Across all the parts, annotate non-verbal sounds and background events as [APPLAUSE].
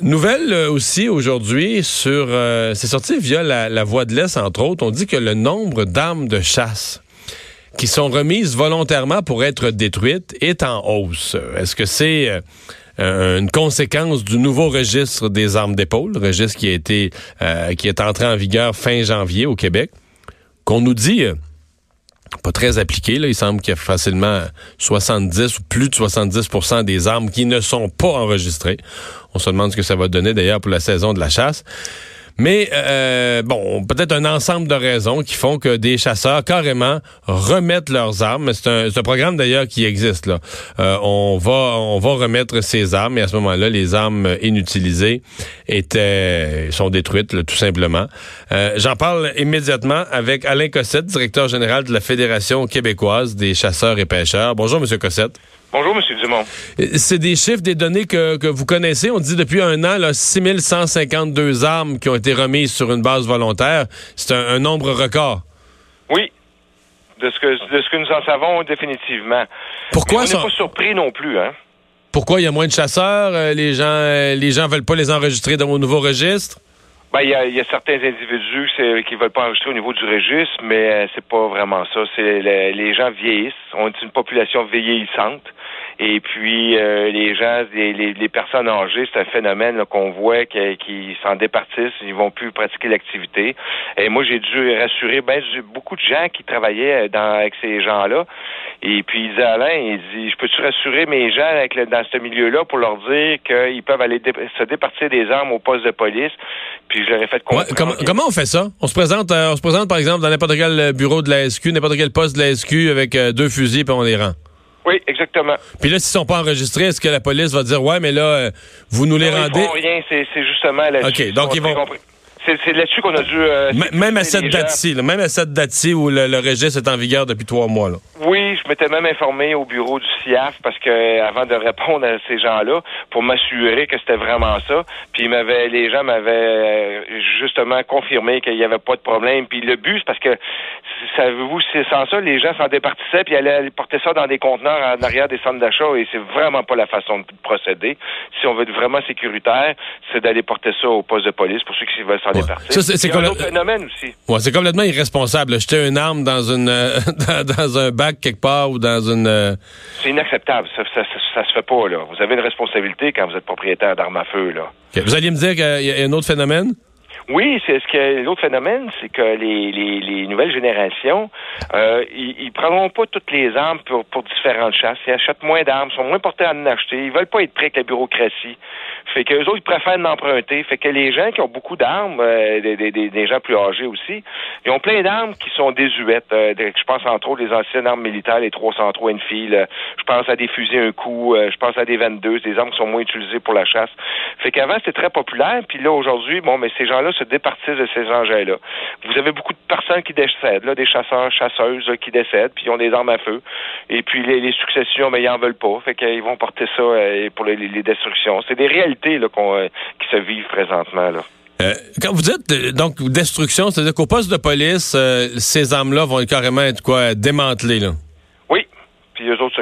Nouvelle euh, aussi aujourd'hui sur, euh, c'est sorti via la, la Voix de l'Est entre autres, on dit que le nombre d'armes de chasse qui sont remises volontairement pour être détruites est en hausse. Est-ce que c'est euh, une conséquence du nouveau registre des armes d'épaule, registre qui a été qui est entré en vigueur fin janvier au Québec, qu'on nous dit pas très appliqué. Là? Il semble qu'il y a facilement 70 ou plus de 70% des armes qui ne sont pas enregistrées. On se demande ce que ça va donner d'ailleurs pour la saison de la chasse. Mais euh, bon, peut-être un ensemble de raisons qui font que des chasseurs carrément remettent leurs armes. C'est un, programme d'ailleurs qui existe. Euh, on va on va remettre ces armes et à ce moment-là, les armes inutilisées étaient sont détruites tout simplement. Euh, J'en parle immédiatement avec Alain Cossette, directeur général de la Fédération québécoise des chasseurs et pêcheurs. Bonjour, Monsieur Cossette. Bonjour, M. Dumont. C'est des chiffres, des données que, que, vous connaissez. On dit depuis un an, là, 6152 armes qui ont été remises sur une base volontaire. C'est un, un, nombre record. Oui, de ce, que, de ce que nous en savons définitivement. Pourquoi Mais on ça... n'est pas surpris non plus, hein? Pourquoi il y a moins de chasseurs? Euh, les gens euh, les gens veulent pas les enregistrer dans vos nouveaux registres? Ben, il y a, y a, certains individus qui veulent pas enregistrer au niveau du registre, mais euh, c'est pas vraiment ça. C'est le, les gens vieillissent. On est une population vieillissante. Et puis euh, les gens, les, les, les, personnes âgées, c'est un phénomène qu'on voit qui, qui s'en départissent, ils vont plus pratiquer l'activité. Et moi, j'ai dû rassurer ben, beaucoup de gens qui travaillaient dans, avec ces gens-là. Et puis il disait Alain, il dit, je peux-tu rassurer mes gens avec le, dans ce milieu-là pour leur dire qu'ils peuvent aller dé se départir des armes au poste de police? Puis je leur ai fait comprendre. Ouais, comment, comment, on fait ça? On se présente, euh, on se présente par exemple dans n'importe quel bureau de la SQ, n'importe quel poste de la SQ avec euh, deux fusils puis on les rend. Oui, exactement. Puis là, s'ils sont pas enregistrés, est-ce que la police va dire ouais, mais là, euh, vous nous les non, rendez? ils font rien, c'est justement là-dessus. Ok, donc ils vont. C'est là-dessus qu'on a dû. Euh, même à cette date-ci, même à cette date-ci où le, le, registre est en vigueur depuis trois mois. Là. Oui, je m'étais même informé au bureau du CIAF parce que avant de répondre à ces gens-là, pour m'assurer que c'était vraiment ça. Puis m'avait, les gens m'avaient justement confirmé qu'il n'y avait pas de problème. Puis le but, c'est parce que savez-vous, c'est sans ça, les gens s'en départissaient puis allaient porter ça dans des conteneurs en arrière des centres d'achat et c'est vraiment pas la façon de procéder. Si on veut être vraiment sécuritaire, c'est d'aller porter ça au poste de police pour ceux qui veulent s'en ouais. c'est, c'est un autre phénomène aussi. Ouais, c'est complètement irresponsable. Jeter une arme dans une euh, [LAUGHS] dans, dans, un bac quelque part ou dans une. Euh... C'est inacceptable. Ça, ça, ça, ça, se fait pas là. Vous avez une responsabilité quand vous êtes propriétaire d'armes à feu là. Okay. Vous alliez me dire qu'il y a un autre phénomène? Oui, c'est ce que l'autre phénomène, c'est que les, les, les, nouvelles générations, euh, ils, ils prendront pas toutes les armes pour, pour différentes chasses. Ils achètent moins d'armes, sont moins portés à en acheter. Ils veulent pas être prêts avec la bureaucratie. Fait que les autres, ils préfèrent l'emprunter. Fait que les gens qui ont beaucoup d'armes, euh, des, des, des, gens plus âgés aussi, ils ont plein d'armes qui sont désuètes. Euh, je pense entre autres les anciennes armes militaires, les 303 Enfield. Je pense à des fusils un coup. Euh, je pense à des 22, des armes qui sont moins utilisées pour la chasse. Fait qu'avant, c'était très populaire. Puis là, aujourd'hui, bon, mais ces gens-là se départissent de ces engins-là. Vous avez beaucoup de personnes qui décèdent, là, des chasseurs, chasseuses qui décèdent, puis ils ont des armes à feu. Et puis les, successions, mais ils en veulent pas. Fait qu'ils vont porter ça euh, pour les, destructions. C'est des réalités là, euh, qui se vivent présentement. Euh, quand vous dites donc destruction, c'est-à-dire qu'au poste de police, ces armes-là vont carrément être quoi démantelées là?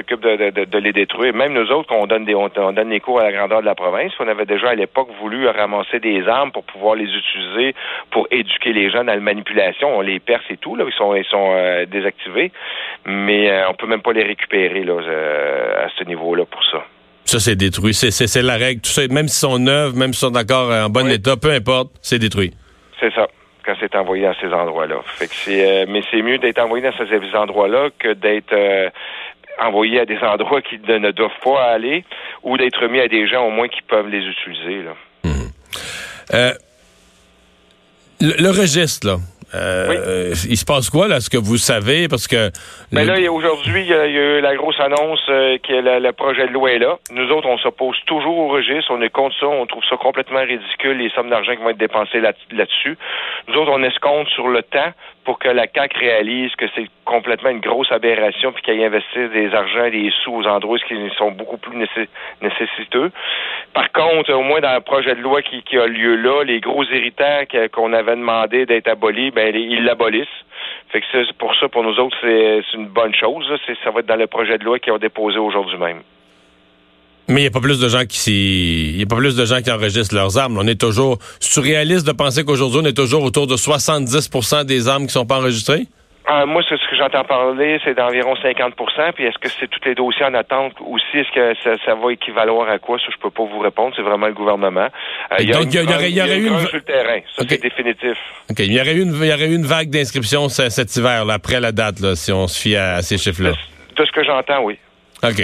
S'occupent de, de, de, les détruire. Même nous autres, on donne des on, on, donne les cours à la grandeur de la province, on avait déjà à l'époque voulu ramasser des armes pour pouvoir les utiliser pour éduquer les gens dans la manipulation. On les perce et tout, là, ils sont ils sont euh, désactivés, mais euh, on peut même pas les récupérer là euh, à ce niveau-là pour ça. Ça, c'est détruit. C'est la règle. Tout ça, même s'ils sont neufs, même s'ils sont encore en bon oui. état, peu importe, c'est détruit. C'est ça quand c'est envoyé à ces endroits-là. Fait que c'est, euh, mais c'est mieux d'être envoyé dans ces endroits-là que d'être euh, envoyé à des endroits qui ne, doivent pas aller ou d'être mis à des gens au moins qui peuvent les utiliser. Là. Mmh. Euh, le, le, registre, là. Euh, oui. Il se passe quoi là, ce que vous savez? Parce que ben là aujourd'hui il y, a eu la grosse annonce euh, que le, le, projet de loi est là. Nous autres on s'oppose toujours au registre, on est contre ça, on trouve ça complètement ridicule les sommes d'argent qui vont être dépensées là, là-dessus. Nous autres on escompte sur le temps pour que la CAC réalise que c'est complètement une grosse aberration puis qu'elle investisse des argents et des sous aux endroits qui sont beaucoup plus nécess nécessiteux. Par contre, au moins dans le projet de loi qui, a lieu là, les gros héritaires qu'on avait demandé d'être abolis, ben ils l'abolissent. Fait que pour ça, pour nous autres, c'est une bonne chose. Ça va être dans le projet de loi qu'ils ont déposé aujourd'hui même. Mais il n'y a pas plus de gens qui il y a pas plus de gens qui enregistrent leurs armes. On est toujours surréaliste de penser qu'aujourd'hui on est toujours autour de 70% des armes qui sont pas enregistrées? Ah, moi, c'est ce que j'entends parler, c'est d'environ 50% Puis est-ce que c'est tous les dossiers en attente aussi? Est-ce que ça, ça, va équivaloir à quoi? Ça, je peux pas vous répondre. C'est vraiment le gouvernement. Euh, il y, donc, il y, aurait, il y aurait eu une... sur le terrain. Ça, c'est définitif. OK. Il y aurait eu une, il y aurait eu une vague d'inscriptions cet hiver, là, après la date, là, si on se fie à, ces chiffres-là. De, de, ce que j'entends, oui. OK.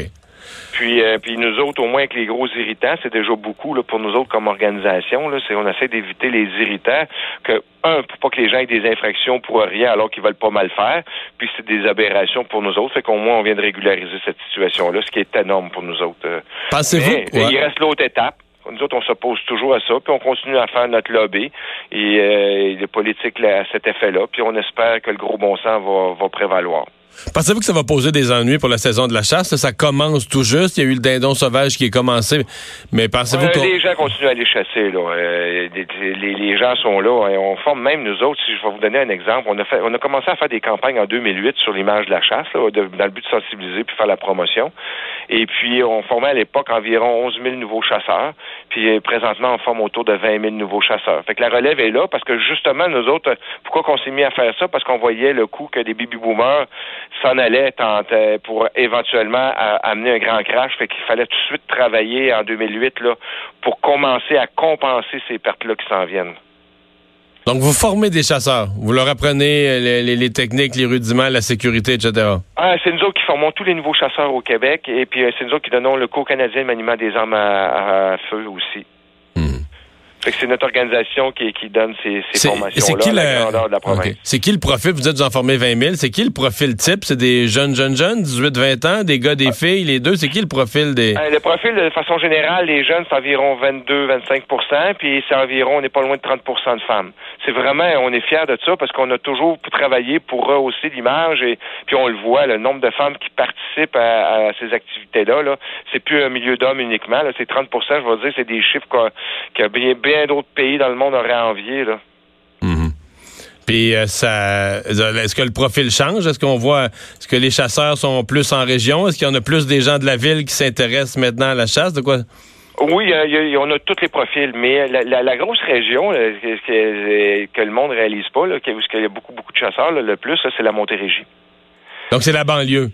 Puis, euh, puis nous autres, au moins avec les gros irritants, c'est déjà beaucoup là, pour nous autres comme organisation. Là, c'est on essaie d'éviter les irritants. Que un, pour pas que les gens aient des infractions pour rien alors qu'ils veulent pas mal faire. Puis c'est des aberrations pour nous autres. Fait qu'au moins on vient de régulariser cette situation-là, ce qui est énorme pour nous autres. Euh. Pensez-vous Il reste l'autre étape. Nous autres, on s'oppose toujours à ça, puis on continue à faire notre lobby et euh, les politiques à cet effet-là, puis on espère que le gros bon sens va, va prévaloir. Pensez-vous que ça va poser des ennuis pour la saison de la chasse? Ça commence tout juste. Il y a eu le dindon sauvage qui est commencé. Mais pensez-vous que... Les gens continuent à aller chasser. Là. Euh, les, gens sont là. on forme même nous autres. Si je vais vous donner un exemple, on a, fait, on a commencé à faire des campagnes en 2008 sur l'image de la chasse, là, dans le but de sensibiliser puis faire la promotion. Et puis, on formait à l'époque environ 11 000 nouveaux chasseurs. Puis, euh, présentement, on forme autour de 20 000 nouveaux chasseurs. Fait que la relève est là parce que, justement, nous autres, pourquoi qu'on s'est mis à faire ça? Parce qu'on voyait le coup que des baby-boomers s'en allait tenter pour éventuellement amener un grand crash. Fait qu'il fallait tout de suite travailler en 2008 là, pour commencer à compenser ces pertes-là qui s'en viennent. Donc, vous formez des chasseurs. Vous leur apprenez euh, les, techniques, les rudiments, la sécurité, etc. Ah, c'est nous autres qui formons tous les nouveaux chasseurs au Québec. Et puis, euh, c'est nous autres qui donnons le cours canadien de maniement des armes à, à feu aussi c'est notre organisation qui, qui donne ces, ces formations-là à la, de la province. C'est qui le profil? Vous êtes vous en formez 20 000. C'est qui le profil type? C'est des jeunes, jeunes, jeunes, 18, 20 ans, des gars, des filles, les deux? C'est qui le profil des... Euh, le profil, de façon générale, les jeunes, c'est environ 22, 25% puis c'est environ, on n'est pas loin de 30% de femmes. C'est vraiment, on est fiers de ça parce qu'on a toujours travaillé pour rehausser l'image et puis on le voit, le nombre de femmes qui participent à, ces activités-là, -là, c'est plus un milieu d'hommes uniquement, c'est 30% je vais dire, c'est des chiffres qui a bien, bien d'autres pays dans le monde auraient envié. Là. Mhm. Puis euh, ça, est-ce que le profil change? Est-ce qu'on voit, est-ce que les chasseurs sont plus en région? Est-ce qu'il y en a plus des gens de la ville qui s'intéressent maintenant à la chasse? De quoi? Oui, on a tous les profils, mais la, grosse région que, le monde réalise pas, là, où il y a beaucoup beaucoup de chasseurs, le plus, c'est la Montérégie. Donc c'est la banlieue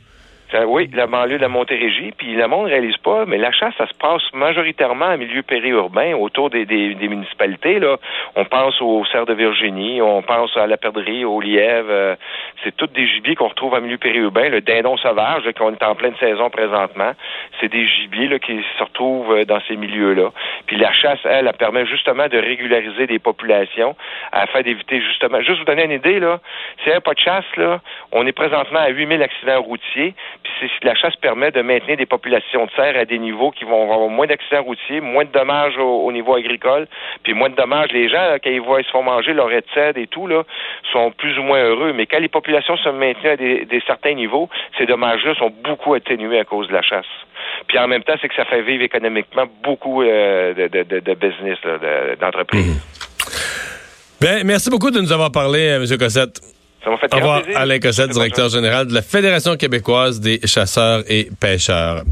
oui, la banlieue de la Montérégie. Puis le monde ne réalise pas, mais la chasse, ça se passe majoritairement en milieu périurbain, autour des, municipalités. Là. On pense au cerf de Virginie, on pense à la perdrix, au lièvre. Euh, c'est toutes des gibiers qu'on retrouve en milieu périurbain. Le dindon sauvage, qu'on est en pleine saison présentement, c'est des gibiers là, qui se retrouvent euh, dans ces milieux-là. Puis la chasse, elle, elle permet justement de régulariser des populations afin d'éviter justement... Juste vous donner une idée, là, s'il n'y avait pas de chasse, là, on est présentement à 8000 accidents routiers puis la chasse permet de maintenir des populations de cerfs à des niveaux qui vont avoir moins d'accidents routiers, moins de dommages au, niveau agricole, puis moins de dommages. Les gens, quand ils se font manger leur cèdre et tout, là, sont plus ou moins heureux. Mais quand les populations se maintiennent à des, certains niveaux, ces dommages-là sont beaucoup atténués à cause de la chasse. Puis en même temps, c'est que ça fait vivre économiquement beaucoup euh, de, business, d'entreprises. Bien, merci beaucoup de nous avoir parlé, euh, M. Cossette. Ça m'a fait Au revoir, Alain Cossette, directeur général de la Fédération québécoise des chasseurs et pêcheurs.